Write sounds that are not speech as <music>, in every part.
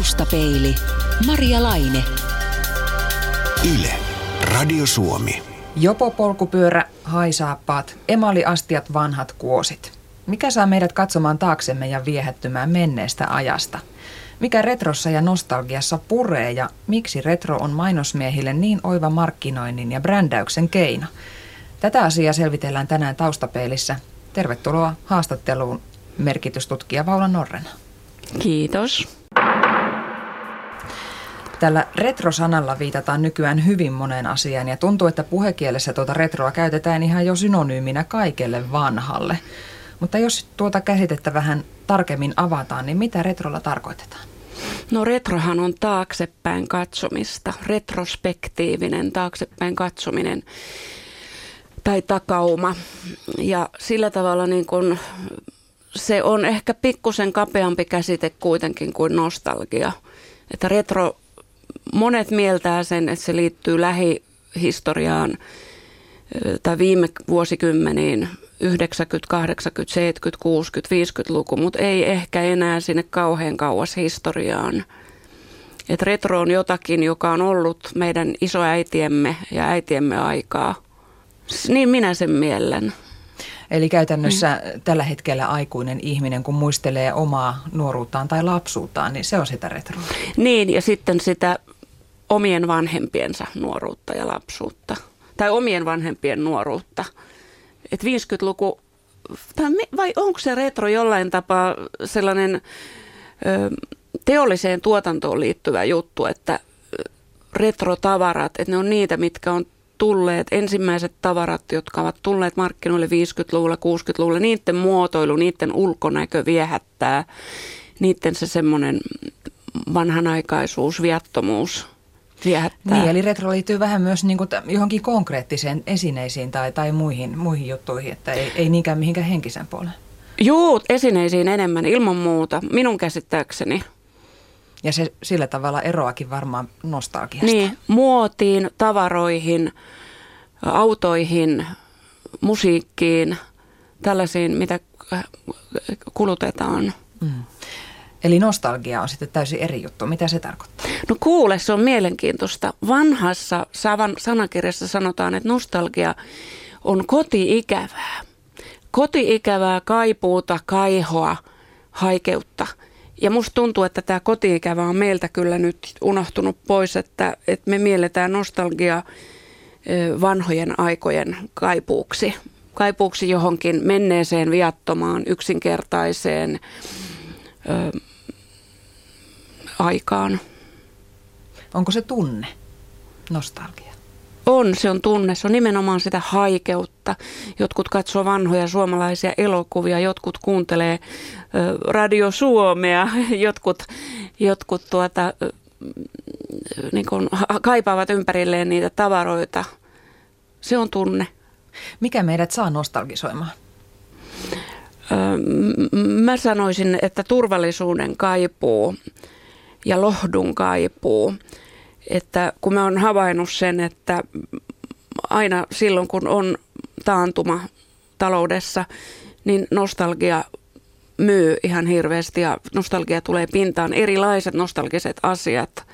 Taustapeili. Maria Laine. Yle. Radio Suomi. Jopo polkupyörä, haisaappaat, emaliastiat, vanhat kuosit. Mikä saa meidät katsomaan taaksemme ja viehättymään menneestä ajasta? Mikä retrossa ja nostalgiassa puree ja miksi retro on mainosmiehille niin oiva markkinoinnin ja brändäyksen keino? Tätä asiaa selvitellään tänään taustapeilissä. Tervetuloa haastatteluun merkitystutkija Paula Norrena. Kiitos. Tällä retrosanalla viitataan nykyään hyvin moneen asiaan ja tuntuu, että puhekielessä tuota retroa käytetään ihan jo synonyyminä kaikelle vanhalle. Mutta jos tuota käsitettä vähän tarkemmin avataan, niin mitä retrolla tarkoitetaan? No retrohan on taaksepäin katsomista, retrospektiivinen taaksepäin katsominen tai takauma. Ja sillä tavalla niin kun se on ehkä pikkusen kapeampi käsite kuitenkin kuin nostalgia. Että retro, monet mieltää sen, että se liittyy lähihistoriaan tai viime vuosikymmeniin, 90, 80, 70, 60, 50-luku, mutta ei ehkä enää sinne kauhean kauas historiaan. Et retro on jotakin, joka on ollut meidän isoäitiemme ja äitiemme aikaa. Niin minä sen miellen. Eli käytännössä mm. tällä hetkellä aikuinen ihminen, kun muistelee omaa nuoruuttaan tai lapsuuttaan, niin se on sitä retroa. Niin, ja sitten sitä omien vanhempiensa nuoruutta ja lapsuutta. Tai omien vanhempien nuoruutta. Et 50-luku, vai onko se retro jollain tapaa sellainen ö, teolliseen tuotantoon liittyvä juttu, että retrotavarat, että ne on niitä, mitkä on tulleet, ensimmäiset tavarat, jotka ovat tulleet markkinoille 50-luvulla, 60-luvulla, niiden muotoilu, niiden ulkonäkö viehättää, niiden se semmoinen vanhanaikaisuus, viattomuus viehättää. Niin, eli retro liittyy vähän myös niin kuin johonkin konkreettiseen esineisiin tai, tai muihin, muihin juttuihin, että ei, ei niinkään mihinkään henkisen puoleen. Juu, esineisiin enemmän, ilman muuta, minun käsittääkseni. Ja se sillä tavalla eroakin varmaan nostalgiasta. Niin, muotiin, tavaroihin, autoihin, musiikkiin, tällaisiin, mitä kulutetaan. Mm. Eli nostalgia on sitten täysin eri juttu. Mitä se tarkoittaa? No kuule, se on mielenkiintoista. Vanhassa savan sanakirjassa sanotaan, että nostalgia on koti-ikävää. Koti-ikävää kaipuuta, kaihoa, haikeutta – ja musta tuntuu, että tämä kotiikävä on meiltä kyllä nyt unohtunut pois, että, että me mielletään nostalgia vanhojen aikojen kaipuuksi. Kaipuuksi johonkin menneeseen viattomaan, yksinkertaiseen ö, aikaan. Onko se tunne, nostalgia? On, se on tunne. Se on nimenomaan sitä haikeutta. Jotkut katsoo vanhoja suomalaisia elokuvia, jotkut kuuntelee Radio Suomea, <laughs> jotkut, jotkut tuota, niin kuin kaipaavat ympärilleen niitä tavaroita. Se on tunne. Mikä meidät saa nostalgisoimaan? mä sanoisin, että turvallisuuden kaipuu ja lohdun kaipuu että kun mä oon havainnut sen, että aina silloin kun on taantuma taloudessa, niin nostalgia myy ihan hirveästi ja nostalgia tulee pintaan. Erilaiset nostalgiset asiat.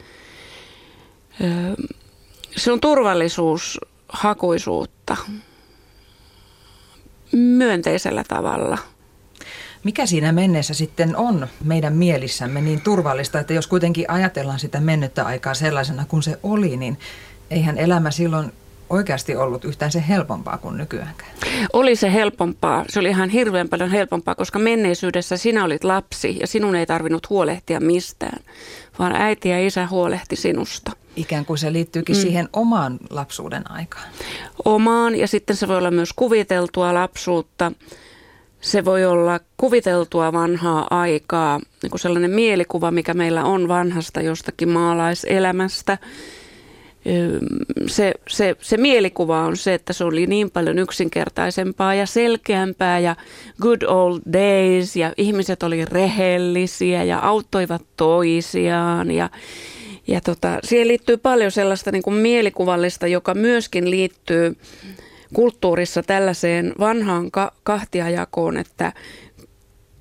Se on turvallisuushakuisuutta myönteisellä tavalla – mikä siinä menneessä sitten on meidän mielissämme niin turvallista, että jos kuitenkin ajatellaan sitä mennyttä aikaa sellaisena kuin se oli, niin eihän elämä silloin oikeasti ollut yhtään se helpompaa kuin nykyäänkään. Oli se helpompaa. Se oli ihan hirveän paljon helpompaa, koska menneisyydessä sinä olit lapsi ja sinun ei tarvinnut huolehtia mistään, vaan äiti ja isä huolehti sinusta. Ikään kuin se liittyykin mm. siihen omaan lapsuuden aikaan. Omaan ja sitten se voi olla myös kuviteltua lapsuutta se voi olla kuviteltua vanhaa aikaa, niin kuin sellainen mielikuva, mikä meillä on vanhasta jostakin maalaiselämästä. Se, se, se mielikuva on se, että se oli niin paljon yksinkertaisempaa ja selkeämpää ja good old days ja ihmiset oli rehellisiä ja auttoivat toisiaan ja, ja tota, siihen liittyy paljon sellaista niin kuin mielikuvallista, joka myöskin liittyy kulttuurissa tällaiseen vanhaan ka- kahtiajakoon, että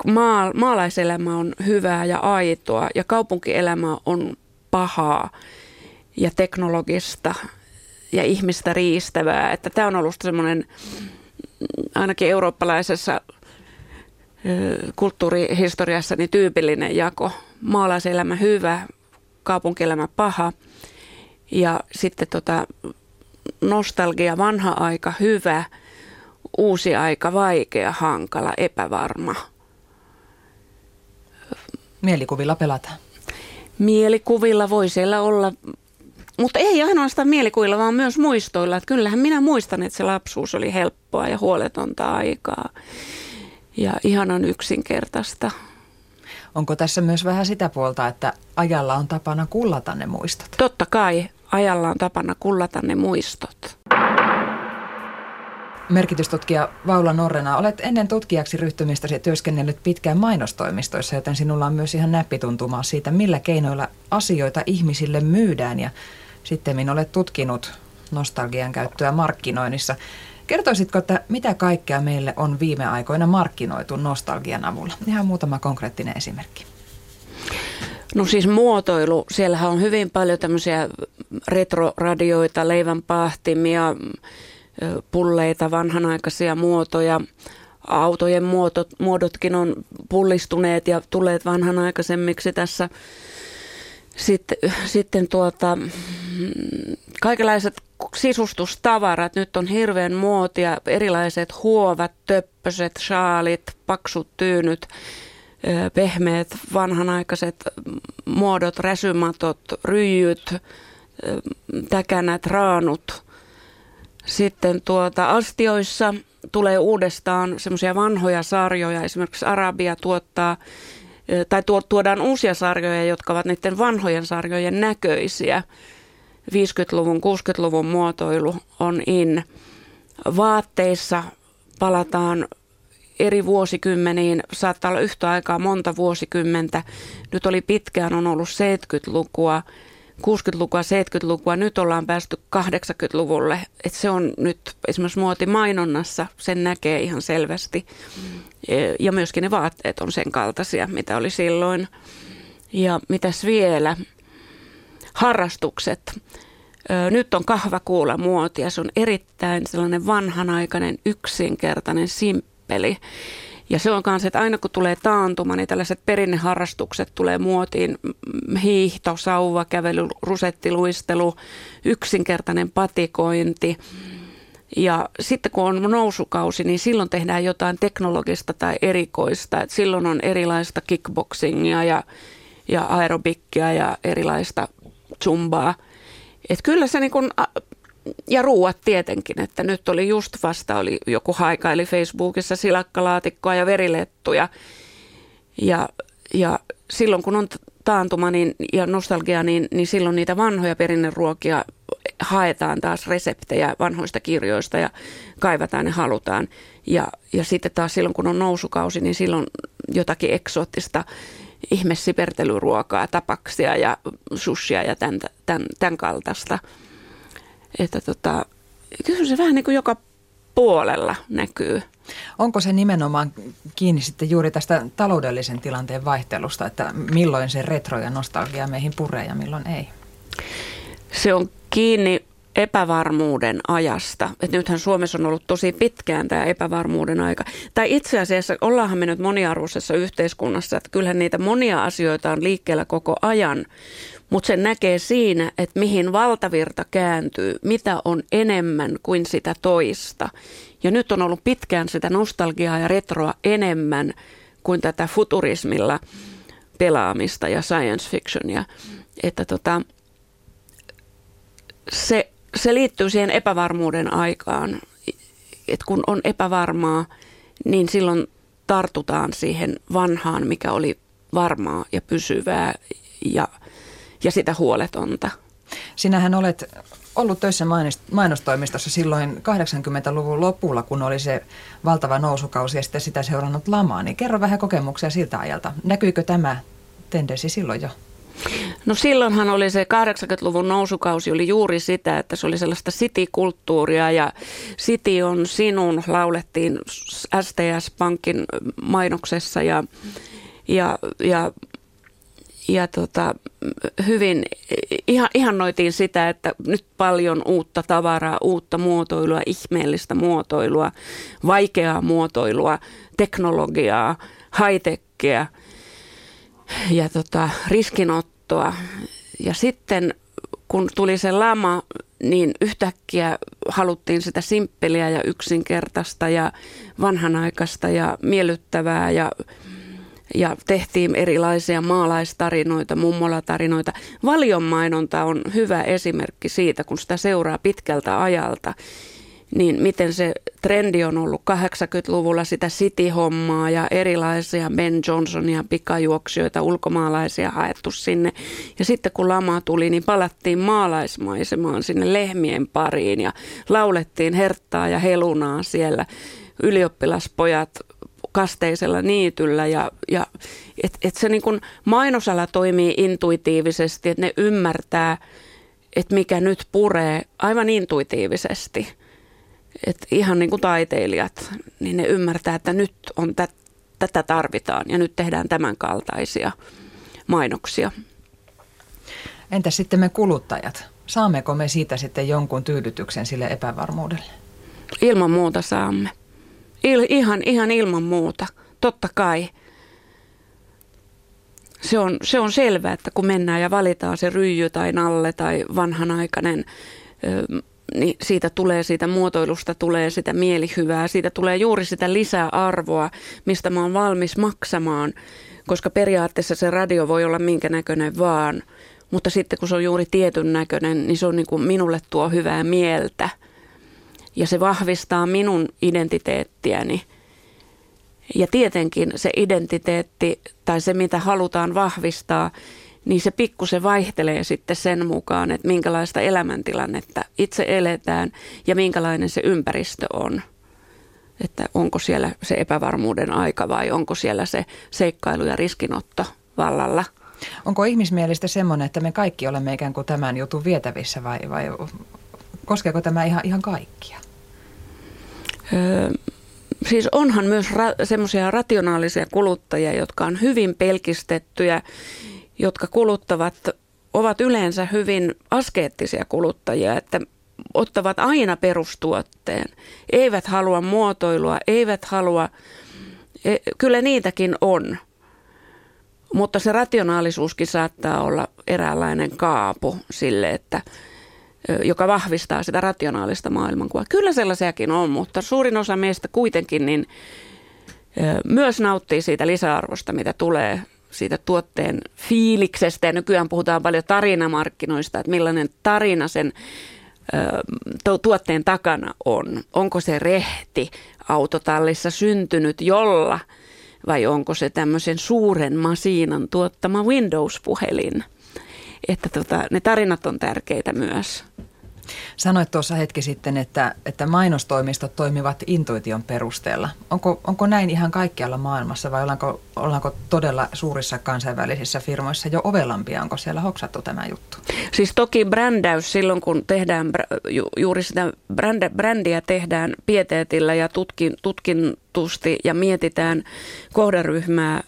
maa, maalaiselämä on hyvää ja aitoa ja kaupunkielämä on pahaa ja teknologista ja ihmistä riistävää. Että tämä on ollut semmoinen ainakin eurooppalaisessa kulttuurihistoriassa niin tyypillinen jako. Maalaiselämä hyvä, kaupunkielämä paha ja sitten tota, nostalgia, vanha aika hyvä, uusi aika vaikea, hankala, epävarma. Mielikuvilla pelataan. Mielikuvilla voi siellä olla, mutta ei ainoastaan mielikuvilla, vaan myös muistoilla. Että kyllähän minä muistan, että se lapsuus oli helppoa ja huoletonta aikaa ja ihanan yksinkertaista. Onko tässä myös vähän sitä puolta, että ajalla on tapana kullata ne muistot? Totta kai ajalla on tapana kullata ne muistot. Merkitystutkija Vaula Norrena, olet ennen tutkijaksi ryhtymistäsi työskennellyt pitkään mainostoimistoissa, joten sinulla on myös ihan näppituntumaa siitä, millä keinoilla asioita ihmisille myydään ja sitten olet tutkinut nostalgian käyttöä markkinoinnissa. Kertoisitko, että mitä kaikkea meille on viime aikoina markkinoitu nostalgian avulla? Ihan muutama konkreettinen esimerkki. No siis muotoilu, siellähän on hyvin paljon tämmöisiä retroradioita, leivänpahtimia, pulleita, vanhanaikaisia muotoja. Autojen muodot, muodotkin on pullistuneet ja tulleet vanhanaikaisemmiksi tässä. Sitten, sitten tuota, kaikenlaiset sisustustavarat, nyt on hirveän muotia, erilaiset huovat, töppöset, shaalit, paksut tyynyt, pehmeät, vanhanaikaiset muodot, räsymatot, ryijyt, täkänät, raanut. Sitten tuota, astioissa tulee uudestaan semmoisia vanhoja sarjoja, esimerkiksi Arabia tuottaa tai tuodaan uusia sarjoja, jotka ovat niiden vanhojen sarjojen näköisiä. 50-luvun, 60-luvun muotoilu on in. Vaatteissa palataan eri vuosikymmeniin, saattaa olla yhtä aikaa monta vuosikymmentä. Nyt oli pitkään, on ollut 70-lukua, 60-lukua, 70-lukua, nyt ollaan päästy 80-luvulle. Et se on nyt esimerkiksi muotimainonnassa, sen näkee ihan selvästi. Ja myöskin ne vaatteet on sen kaltaisia, mitä oli silloin. Ja mitäs vielä? Harrastukset. Nyt on kahvakuula muotia. Se on erittäin sellainen vanhanaikainen, yksinkertainen, simppeli. Ja se on myös, että aina kun tulee taantuma, niin tällaiset perinneharrastukset tulee muotiin. Hiihto, sauva, kävely, rusettiluistelu, yksinkertainen patikointi. Ja sitten kun on nousukausi, niin silloin tehdään jotain teknologista tai erikoista. Et silloin on erilaista kickboxingia ja, ja aerobikkia ja erilaista zumbaa. Et kyllä se niin ja ruuat tietenkin, että nyt oli just vasta oli joku haikaili Facebookissa silakkalaatikkoa ja verilettuja. Ja, ja silloin kun on taantuma niin, ja nostalgia, niin, niin silloin niitä vanhoja perinneruokia haetaan taas reseptejä vanhoista kirjoista ja kaivataan ja halutaan. Ja, ja sitten taas silloin kun on nousukausi, niin silloin jotakin eksoottista ihmessipertelyruokaa, tapaksia ja sushia ja tämän, tämän, tämän kaltaista. Että tota, kyllä se vähän niin kuin joka puolella näkyy. Onko se nimenomaan kiinni sitten juuri tästä taloudellisen tilanteen vaihtelusta, että milloin se retro ja nostalgia meihin puree ja milloin ei? Se on kiinni epävarmuuden ajasta. Et nythän Suomessa on ollut tosi pitkään tämä epävarmuuden aika. Tai itse asiassa ollaanhan me nyt moniarvoisessa yhteiskunnassa, että kyllähän niitä monia asioita on liikkeellä koko ajan, mutta se näkee siinä, että mihin valtavirta kääntyy, mitä on enemmän kuin sitä toista. Ja nyt on ollut pitkään sitä nostalgiaa ja retroa enemmän kuin tätä futurismilla pelaamista ja science fictionia. Että tota, se se liittyy siihen epävarmuuden aikaan. että kun on epävarmaa, niin silloin tartutaan siihen vanhaan, mikä oli varmaa ja pysyvää ja, ja sitä huoletonta. Sinähän olet ollut töissä mainostoimistossa silloin 80-luvun lopulla, kun oli se valtava nousukausi ja sitten sitä seurannut lamaa. Niin kerro vähän kokemuksia siltä ajalta. Näkyykö tämä tendenssi silloin jo? No silloinhan oli se 80-luvun nousukausi oli juuri sitä, että se oli sellaista city-kulttuuria ja City on sinun laulettiin STS-pankin mainoksessa ja, ja, ja ja tota, hyvin ihan, ihannoitiin sitä, että nyt paljon uutta tavaraa, uutta muotoilua, ihmeellistä muotoilua, vaikeaa muotoilua, teknologiaa, high-techia ja tota, riskinottoa. Ja sitten kun tuli se lama, niin yhtäkkiä haluttiin sitä simppeliä ja yksinkertaista ja vanhanaikaista ja miellyttävää ja ja tehtiin erilaisia maalaistarinoita, mummolatarinoita. Valion mainonta on hyvä esimerkki siitä, kun sitä seuraa pitkältä ajalta, niin miten se trendi on ollut 80-luvulla sitä City-hommaa ja erilaisia Ben Johnsonia pikajuoksijoita, ulkomaalaisia haettu sinne. Ja sitten kun lama tuli, niin palattiin maalaismaisemaan sinne lehmien pariin ja laulettiin herttaa ja helunaa siellä. Ylioppilaspojat kasteisella niityllä ja, ja että et se niin kuin mainosala toimii intuitiivisesti, että ne ymmärtää, että mikä nyt puree aivan intuitiivisesti. Et ihan niin kuin taiteilijat, niin ne ymmärtää, että nyt on tä, tätä tarvitaan ja nyt tehdään tämän kaltaisia mainoksia. Entä sitten me kuluttajat? Saammeko me siitä sitten jonkun tyydytyksen sille epävarmuudelle? Ilman muuta saamme. Il, ihan, ihan ilman muuta, totta kai. Se on, se on selvää, että kun mennään ja valitaan se ryijy tai nalle tai vanhanaikainen, niin siitä tulee, siitä muotoilusta tulee sitä mielihyvää, siitä tulee juuri sitä lisäarvoa, mistä mä oon valmis maksamaan, koska periaatteessa se radio voi olla minkä näköinen vaan, mutta sitten kun se on juuri tietyn näköinen, niin se on niin kuin minulle tuo hyvää mieltä – ja se vahvistaa minun identiteettiäni. Ja tietenkin se identiteetti tai se, mitä halutaan vahvistaa, niin se pikkusen vaihtelee sitten sen mukaan, että minkälaista elämäntilannetta itse eletään ja minkälainen se ympäristö on. Että onko siellä se epävarmuuden aika vai onko siellä se seikkailu ja riskinotto vallalla. Onko ihmismielistä semmoinen, että me kaikki olemme ikään kuin tämän jutun vietävissä vai, vai koskeeko tämä ihan, ihan kaikkia? Öö, siis onhan myös ra- semmoisia rationaalisia kuluttajia, jotka on hyvin pelkistettyjä, jotka kuluttavat, ovat yleensä hyvin askeettisia kuluttajia, että ottavat aina perustuotteen, eivät halua muotoilua, eivät halua, e, kyllä niitäkin on, mutta se rationaalisuuskin saattaa olla eräänlainen kaapu sille, että – joka vahvistaa sitä rationaalista maailmankuvaa. Kyllä sellaisiakin on, mutta suurin osa meistä kuitenkin niin myös nauttii siitä lisäarvosta, mitä tulee siitä tuotteen fiiliksestä. Ja nykyään puhutaan paljon tarinamarkkinoista, että millainen tarina sen tuotteen takana on. Onko se rehti autotallissa syntynyt jolla vai onko se tämmöisen suuren masiinan tuottama Windows-puhelin – että tota, ne tarinat on tärkeitä myös. Sanoit tuossa hetki sitten, että, että mainostoimistot toimivat intuition perusteella. Onko, onko näin ihan kaikkialla maailmassa vai ollaanko, ollaanko todella suurissa kansainvälisissä firmoissa jo ovelampia? Onko siellä hoksattu tämä juttu? Siis toki brändäys silloin, kun tehdään ju, juuri sitä brändä, brändiä tehdään pieteetillä ja tutkin, tutkintusti ja mietitään kohderyhmää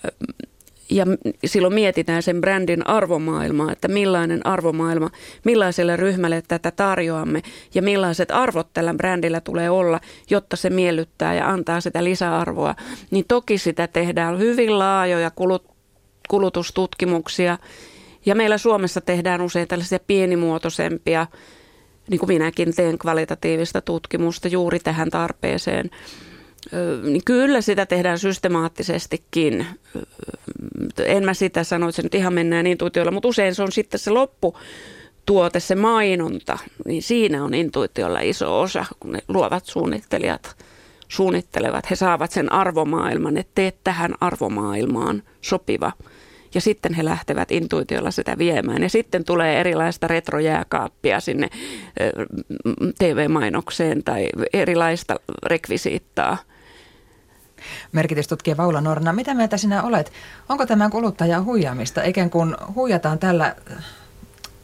ja silloin mietitään sen brändin arvomaailmaa, että millainen arvomaailma, millaiselle ryhmälle tätä tarjoamme ja millaiset arvot tällä brändillä tulee olla, jotta se miellyttää ja antaa sitä lisäarvoa. Niin toki sitä tehdään hyvin laajoja kulut, kulutustutkimuksia ja meillä Suomessa tehdään usein tällaisia pienimuotoisempia, niin kuin minäkin teen kvalitatiivista tutkimusta juuri tähän tarpeeseen niin kyllä sitä tehdään systemaattisestikin. En mä sitä sano, että se nyt ihan mennään intuitiolla, mutta usein se on sitten se loppu tuote, se mainonta, niin siinä on intuitiolla iso osa, kun ne luovat suunnittelijat suunnittelevat. He saavat sen arvomaailman, että teet tähän arvomaailmaan sopiva. Ja sitten he lähtevät intuitiolla sitä viemään. Ja sitten tulee erilaista retrojääkaappia sinne TV-mainokseen tai erilaista rekvisiittaa – Merkitystutkija Vaula Norna, mitä mieltä sinä olet? Onko tämä kuluttaja huijaamista, ikään kuin huijataan tällä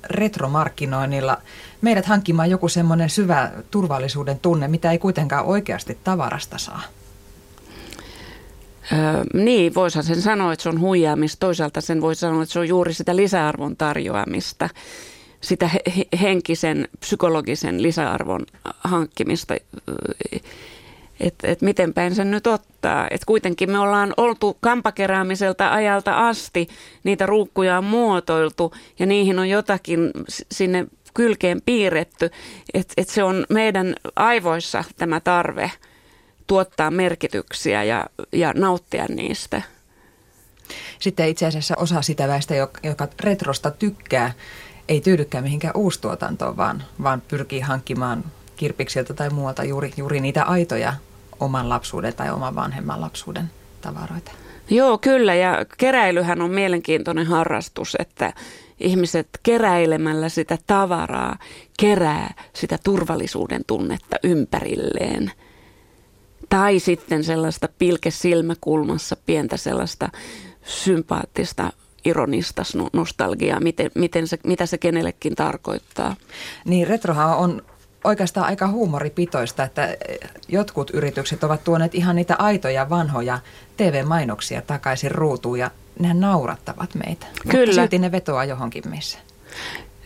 retromarkkinoinnilla meidät hankkimaan joku semmoinen syvä turvallisuuden tunne, mitä ei kuitenkaan oikeasti tavarasta saa? Öö, niin, voisihan sen sanoa, että se on huijaamista. Toisaalta sen voi sanoa, että se on juuri sitä lisäarvon tarjoamista, sitä he- henkisen, psykologisen lisäarvon hankkimista. Että et miten päin sen nyt ottaa. Että kuitenkin me ollaan oltu kampakeräämiseltä ajalta asti, niitä ruukkuja on muotoiltu ja niihin on jotakin sinne kylkeen piirretty. Että et se on meidän aivoissa tämä tarve – tuottaa merkityksiä ja, ja nauttia niistä. Sitten itse asiassa osa sitä väestä, joka retrosta tykkää, ei tyydykään mihinkään uustuotantoon, vaan, vaan pyrkii hankkimaan kirpiksiltä tai muualta juuri, juuri niitä aitoja oman lapsuuden tai oman vanhemman lapsuuden tavaroita. Joo, kyllä. Ja keräilyhän on mielenkiintoinen harrastus, että ihmiset keräilemällä sitä tavaraa kerää sitä turvallisuuden tunnetta ympärilleen – tai sitten sellaista pilkesilmäkulmassa pientä sellaista sympaattista ironista nostalgiaa, miten, miten se, mitä se kenellekin tarkoittaa. Niin, retrohan on oikeastaan aika huumoripitoista, että jotkut yritykset ovat tuoneet ihan niitä aitoja vanhoja TV-mainoksia takaisin ruutuun ja nehän naurattavat meitä. Kyllä. Mutta silti ne vetoaa johonkin missä.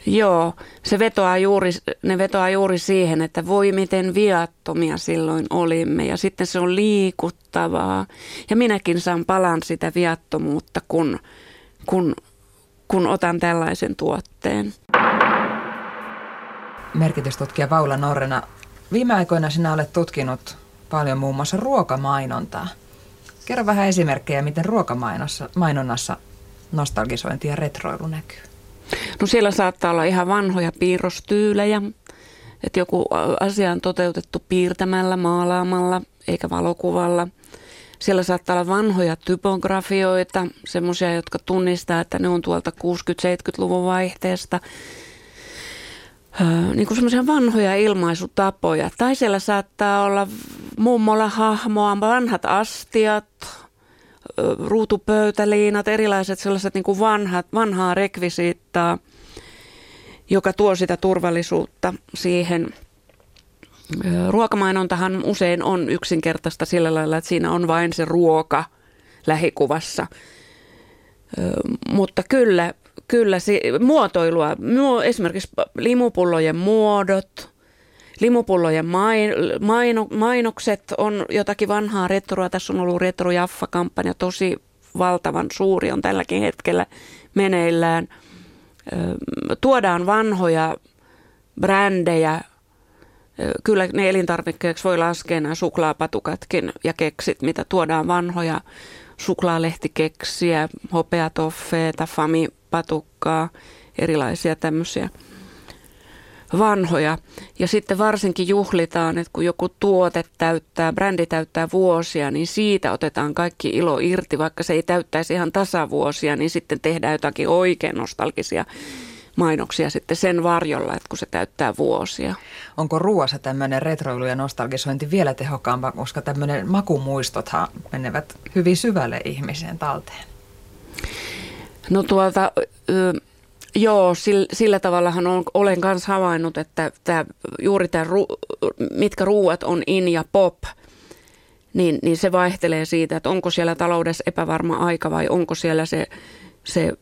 Joo, se vetoaa juuri, ne vetoaa juuri siihen, että voi miten viattomia silloin olimme ja sitten se on liikuttavaa. Ja minäkin saan palan sitä viattomuutta, kun, kun, kun otan tällaisen tuotteen. Merkitystutkija Paula Norrena, viime aikoina sinä olet tutkinut paljon muun muassa ruokamainontaa. Kerro vähän esimerkkejä, miten ruokamainonnassa nostalgisointi ja retroilu näkyy. No siellä saattaa olla ihan vanhoja piirrostyylejä, että joku asia on toteutettu piirtämällä, maalaamalla eikä valokuvalla. Siellä saattaa olla vanhoja typografioita, semmoisia, jotka tunnistaa, että ne on tuolta 60-70-luvun vaihteesta. Niin kuin semmoisia vanhoja ilmaisutapoja. Tai siellä saattaa olla mummola hahmoa, vanhat astiat, ruutupöytäliinat, erilaiset sellaiset niin kuin vanhat, vanhaa rekvisiittaa, joka tuo sitä turvallisuutta siihen. Ruokamainontahan usein on yksinkertaista sillä lailla, että siinä on vain se ruoka lähikuvassa. Mutta kyllä, kyllä muotoilua, esimerkiksi limupullojen muodot – limupullojen maino, mainokset on jotakin vanhaa retroa. Tässä on ollut Retro Jaffa-kampanja, tosi valtavan suuri on tälläkin hetkellä meneillään. Tuodaan vanhoja brändejä. Kyllä ne elintarvikkeeksi voi laskea nämä suklaapatukatkin ja keksit, mitä tuodaan vanhoja suklaalehtikeksiä, hopeatoffeeta, famipatukkaa, erilaisia tämmöisiä – vanhoja. Ja sitten varsinkin juhlitaan, että kun joku tuote täyttää, brändi täyttää vuosia, niin siitä otetaan kaikki ilo irti. Vaikka se ei täyttäisi ihan tasavuosia, niin sitten tehdään jotakin oikein nostalgisia mainoksia sitten sen varjolla, että kun se täyttää vuosia. Onko ruoassa tämmöinen retroilu ja nostalgisointi vielä tehokkaampaa, koska tämmöinen makumuistothan menevät hyvin syvälle ihmiseen talteen? No tuolta... Joo, sillä, sillä tavallahan on, olen myös havainnut, että tämä, juuri tämä, mitkä ruuat on in ja pop, niin, niin se vaihtelee siitä, että onko siellä taloudessa epävarma aika vai onko siellä se, se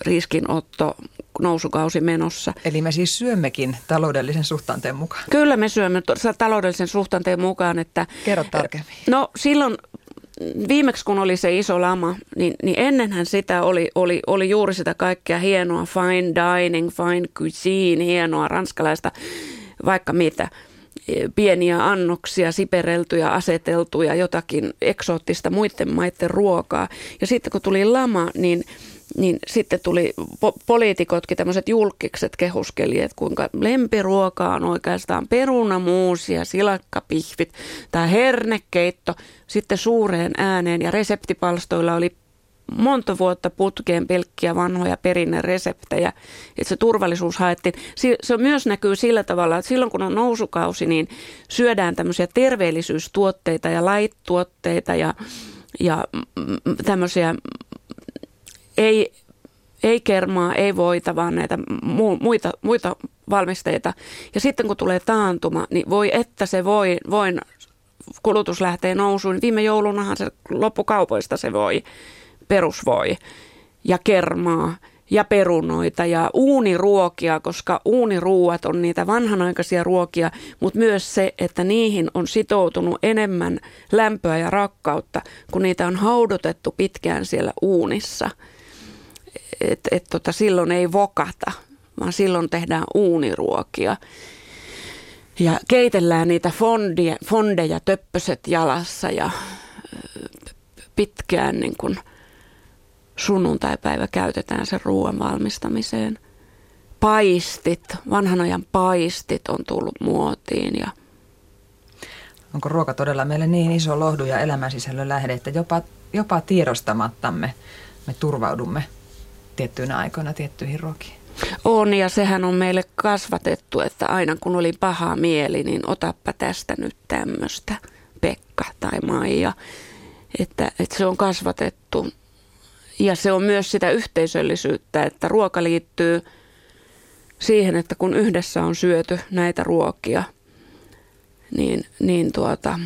riskinotto nousukausi menossa. Eli me siis syömmekin taloudellisen suhtanteen mukaan? Kyllä me syömme taloudellisen suhtanteen mukaan. Että, Kerro tarkemmin. No silloin viimeksi kun oli se iso lama, niin, niin ennenhän sitä oli, oli, oli juuri sitä kaikkea hienoa fine dining, fine cuisine, hienoa ranskalaista, vaikka mitä pieniä annoksia, sipereltyjä, aseteltuja, jotakin eksoottista muiden maiden ruokaa. Ja sitten kun tuli lama, niin niin sitten tuli po- poliitikotkin, tämmöiset julkikset kehuskeli, että kuinka lempiruoka on oikeastaan perunamuusi ja silakkapihvit tai hernekeitto sitten suureen ääneen ja reseptipalstoilla oli monta vuotta putkeen pelkkiä vanhoja perinnereseptejä, että se turvallisuus haettiin. Se myös näkyy sillä tavalla, että silloin kun on nousukausi, niin syödään tämmöisiä terveellisyystuotteita ja laittuotteita ja, ja tämmöisiä ei, ei kermaa, ei voita, vaan näitä muita, muita valmisteita. Ja sitten kun tulee taantuma, niin voi että se voi, voin kulutus lähtee nousuun. Viime joulunahan se loppukaupoista se voi, perusvoi ja kermaa ja perunoita ja uuniruokia, koska uuniruuat on niitä vanhanaikaisia ruokia, mutta myös se, että niihin on sitoutunut enemmän lämpöä ja rakkautta, kun niitä on haudotettu pitkään siellä uunissa. Et, et tota, silloin ei vokata, vaan silloin tehdään uuniruokia ja keitellään niitä fondia, fondeja töppöset jalassa ja pitkään niin kuin sunnuntaipäivä käytetään sen ruoan valmistamiseen. Paistit, vanhan ajan paistit on tullut muotiin ja Onko ruoka todella meille niin iso lohdu ja elämänsisällön lähde, että jopa, jopa tiedostamattamme me turvaudumme tiettyinä aikoina tiettyihin ruokiin? On ja sehän on meille kasvatettu, että aina kun oli paha mieli, niin otappa tästä nyt tämmöistä, Pekka tai Maija. Että, että se on kasvatettu. Ja se on myös sitä yhteisöllisyyttä, että ruoka liittyy siihen, että kun yhdessä on syöty näitä ruokia, niin, niin tuota,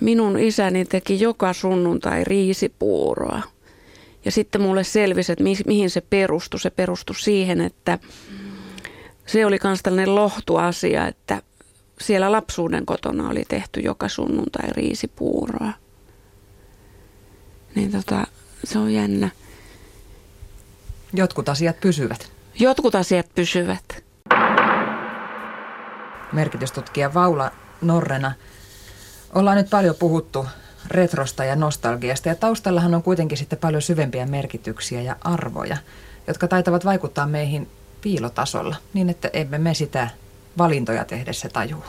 minun isäni teki joka sunnuntai riisipuuroa – ja sitten mulle selvisi, että mi- mihin se perustui. Se perustui siihen, että se oli myös tällainen lohtuasia, että siellä lapsuuden kotona oli tehty joka sunnuntai riisipuuroa. Niin tota, se on jännä. Jotkut asiat pysyvät. Jotkut asiat pysyvät. Merkitystutkija Vaula Norrena. Ollaan nyt paljon puhuttu retrosta ja nostalgiasta. Ja taustallahan on kuitenkin sitten paljon syvempiä merkityksiä ja arvoja, jotka taitavat vaikuttaa meihin piilotasolla, niin että emme me sitä valintoja tehdessä tajua.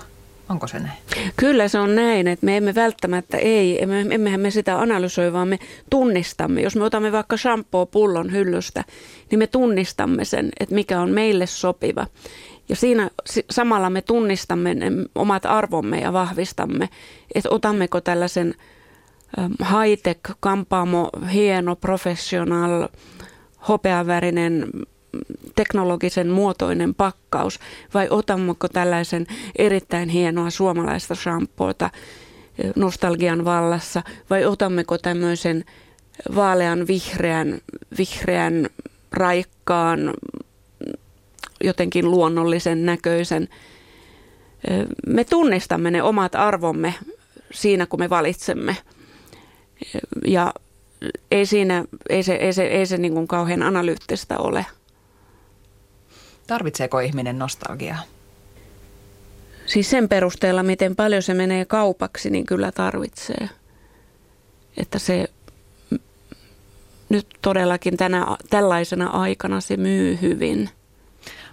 Onko se näin? Kyllä se on näin, että me emme välttämättä ei, emme, emmehän me sitä analysoi, vaan me tunnistamme. Jos me otamme vaikka shampoo-pullon hyllystä, niin me tunnistamme sen, että mikä on meille sopiva. Ja siinä samalla me tunnistamme ne omat arvomme ja vahvistamme, että otammeko tällaisen – high-tech, kampaamo, hieno, professional, hopeavärinen, teknologisen muotoinen pakkaus. Vai otammeko tällaisen erittäin hienoa suomalaista shampoota nostalgian vallassa? Vai otammeko tämmöisen vaalean vihreän, vihreän raikkaan, jotenkin luonnollisen näköisen. Me tunnistamme ne omat arvomme siinä, kun me valitsemme – ja ei siinä, ei se, ei se, ei se niin kuin kauhean analyyttistä ole. Tarvitseeko ihminen nostalgiaa? Siis sen perusteella, miten paljon se menee kaupaksi, niin kyllä tarvitsee. Että se nyt todellakin tänä, tällaisena aikana se myy hyvin.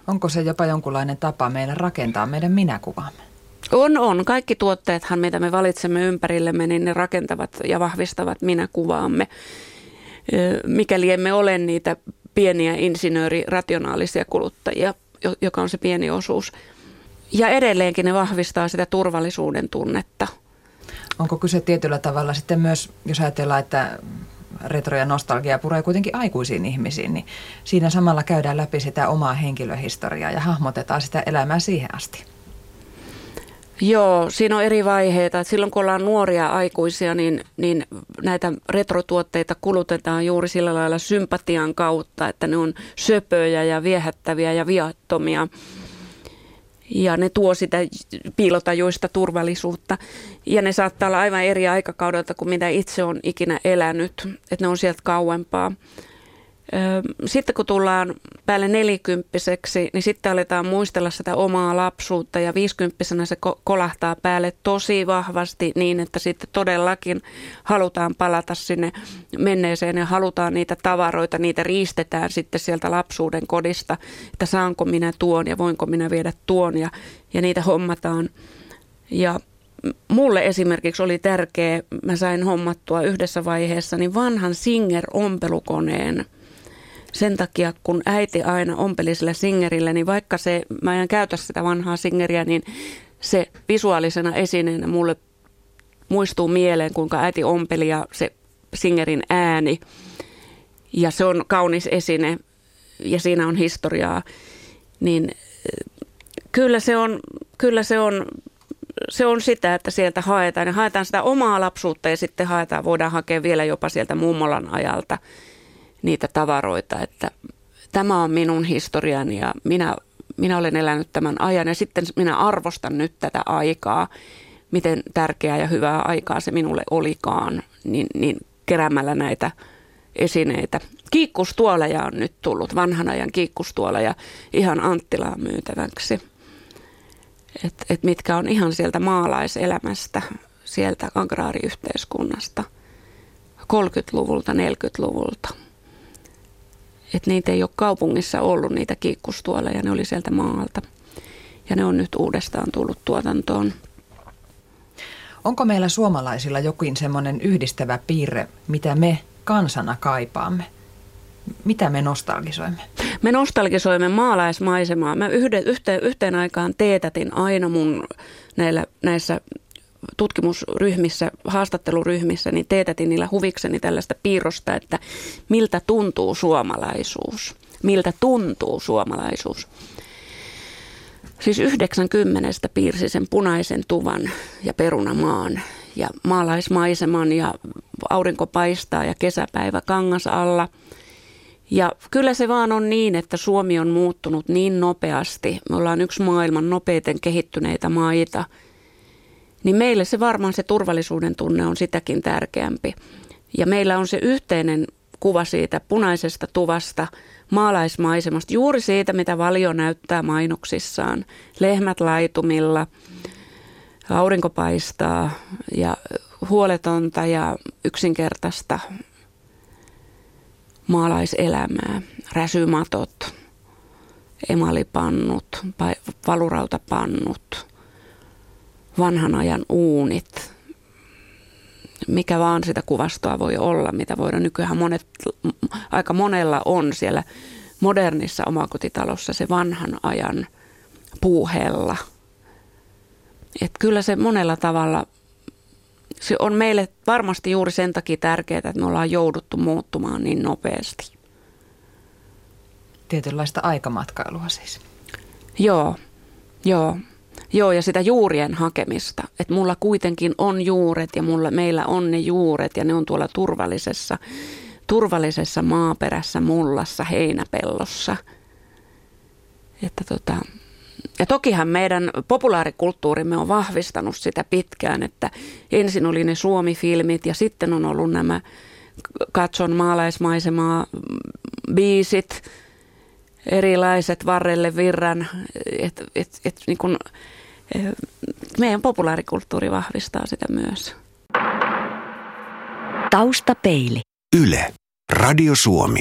Onko se jopa jonkunlainen tapa meillä rakentaa meidän minäkuvaamme? On, on. Kaikki tuotteethan, mitä me valitsemme ympärillemme, niin ne rakentavat ja vahvistavat minä kuvaamme. Mikäli emme ole niitä pieniä insinöörirationaalisia kuluttajia, joka on se pieni osuus. Ja edelleenkin ne vahvistaa sitä turvallisuuden tunnetta. Onko kyse tietyllä tavalla sitten myös, jos ajatellaan, että retro ja nostalgia puree kuitenkin aikuisiin ihmisiin, niin siinä samalla käydään läpi sitä omaa henkilöhistoriaa ja hahmotetaan sitä elämää siihen asti. Joo, siinä on eri vaiheita. Et silloin kun ollaan nuoria aikuisia, niin, niin näitä retrotuotteita kulutetaan juuri sillä lailla sympatian kautta, että ne on söpöjä ja viehättäviä ja viattomia. Ja ne tuo sitä piilotajuista turvallisuutta. Ja ne saattaa olla aivan eri aikakaudelta kuin mitä itse on ikinä elänyt. Että ne on sieltä kauempaa. Sitten kun tullaan päälle nelikymppiseksi, niin sitten aletaan muistella sitä omaa lapsuutta ja viisikymppisenä se kolahtaa päälle tosi vahvasti niin, että sitten todellakin halutaan palata sinne menneeseen ja halutaan niitä tavaroita, niitä riistetään sitten sieltä lapsuuden kodista, että saanko minä tuon ja voinko minä viedä tuon ja, ja niitä hommataan. Ja mulle esimerkiksi oli tärkeä, mä sain hommattua yhdessä vaiheessa niin vanhan Singer-ompelukoneen sen takia, kun äiti aina ompeli sillä Singerillä, niin vaikka se, mä en käytä sitä vanhaa Singeriä, niin se visuaalisena esineenä mulle muistuu mieleen, kuinka äiti ompeli ja se Singerin ääni. Ja se on kaunis esine ja siinä on historiaa. Niin kyllä se on, kyllä se on se on sitä, että sieltä haetaan ja haetaan sitä omaa lapsuutta ja sitten haetaan, voidaan hakea vielä jopa sieltä mummolan ajalta niitä tavaroita, että tämä on minun historiani ja minä, minä olen elänyt tämän ajan ja sitten minä arvostan nyt tätä aikaa, miten tärkeää ja hyvää aikaa se minulle olikaan, niin, niin keräämällä näitä esineitä. Kiikkustuoleja on nyt tullut, vanhan ajan kiikkustuoleja ihan Anttilaan myytäväksi että et mitkä on ihan sieltä maalaiselämästä, sieltä agraariyhteiskunnasta, 30-luvulta, 40-luvulta. Että niitä ei ole kaupungissa ollut, niitä kiikkustuoleja, ne oli sieltä maalta. Ja ne on nyt uudestaan tullut tuotantoon. Onko meillä suomalaisilla jokin semmoinen yhdistävä piirre, mitä me kansana kaipaamme? Mitä me nostalgisoimme? Me nostalgisoimme maalaismaisemaa. Mä yhden, yhteen, yhteen aikaan teetätin aina mun näillä, näissä tutkimusryhmissä, haastatteluryhmissä, niin teetätin niillä huvikseni tällaista piirrosta, että miltä tuntuu suomalaisuus. Miltä tuntuu suomalaisuus. Siis 90 piirsi sen punaisen tuvan ja perunamaan ja maalaismaiseman ja aurinko paistaa ja kesäpäivä kangas alla – ja kyllä se vaan on niin, että Suomi on muuttunut niin nopeasti. Me ollaan yksi maailman nopeiten kehittyneitä maita. Niin meille se varmaan se turvallisuuden tunne on sitäkin tärkeämpi. Ja meillä on se yhteinen kuva siitä punaisesta tuvasta, maalaismaisemasta, juuri siitä, mitä Valio näyttää mainoksissaan. Lehmät laitumilla, aurinko paistaa ja huoletonta ja yksinkertaista maalaiselämää, räsymatot, emalipannut, valurautapannut, vanhan ajan uunit, mikä vaan sitä kuvastoa voi olla, mitä voidaan nykyään monet, aika monella on siellä modernissa omakotitalossa se vanhan ajan puuhella. Et kyllä se monella tavalla se on meille varmasti juuri sen takia tärkeää, että me ollaan jouduttu muuttumaan niin nopeasti. Tietynlaista aikamatkailua siis. Joo, joo. Joo, ja sitä juurien hakemista. Että mulla kuitenkin on juuret ja mulla, meillä on ne juuret ja ne on tuolla turvallisessa, turvallisessa maaperässä, mullassa, heinäpellossa. Että tota, ja tokihan meidän populaarikulttuurimme on vahvistanut sitä pitkään, että ensin oli ne Suomi-filmit ja sitten on ollut nämä katson maalaismaisemaa biisit, erilaiset varrelle virran, että et, et, niin kun, meidän populaarikulttuuri vahvistaa sitä myös. Taustapeili. Yle. Radio Suomi.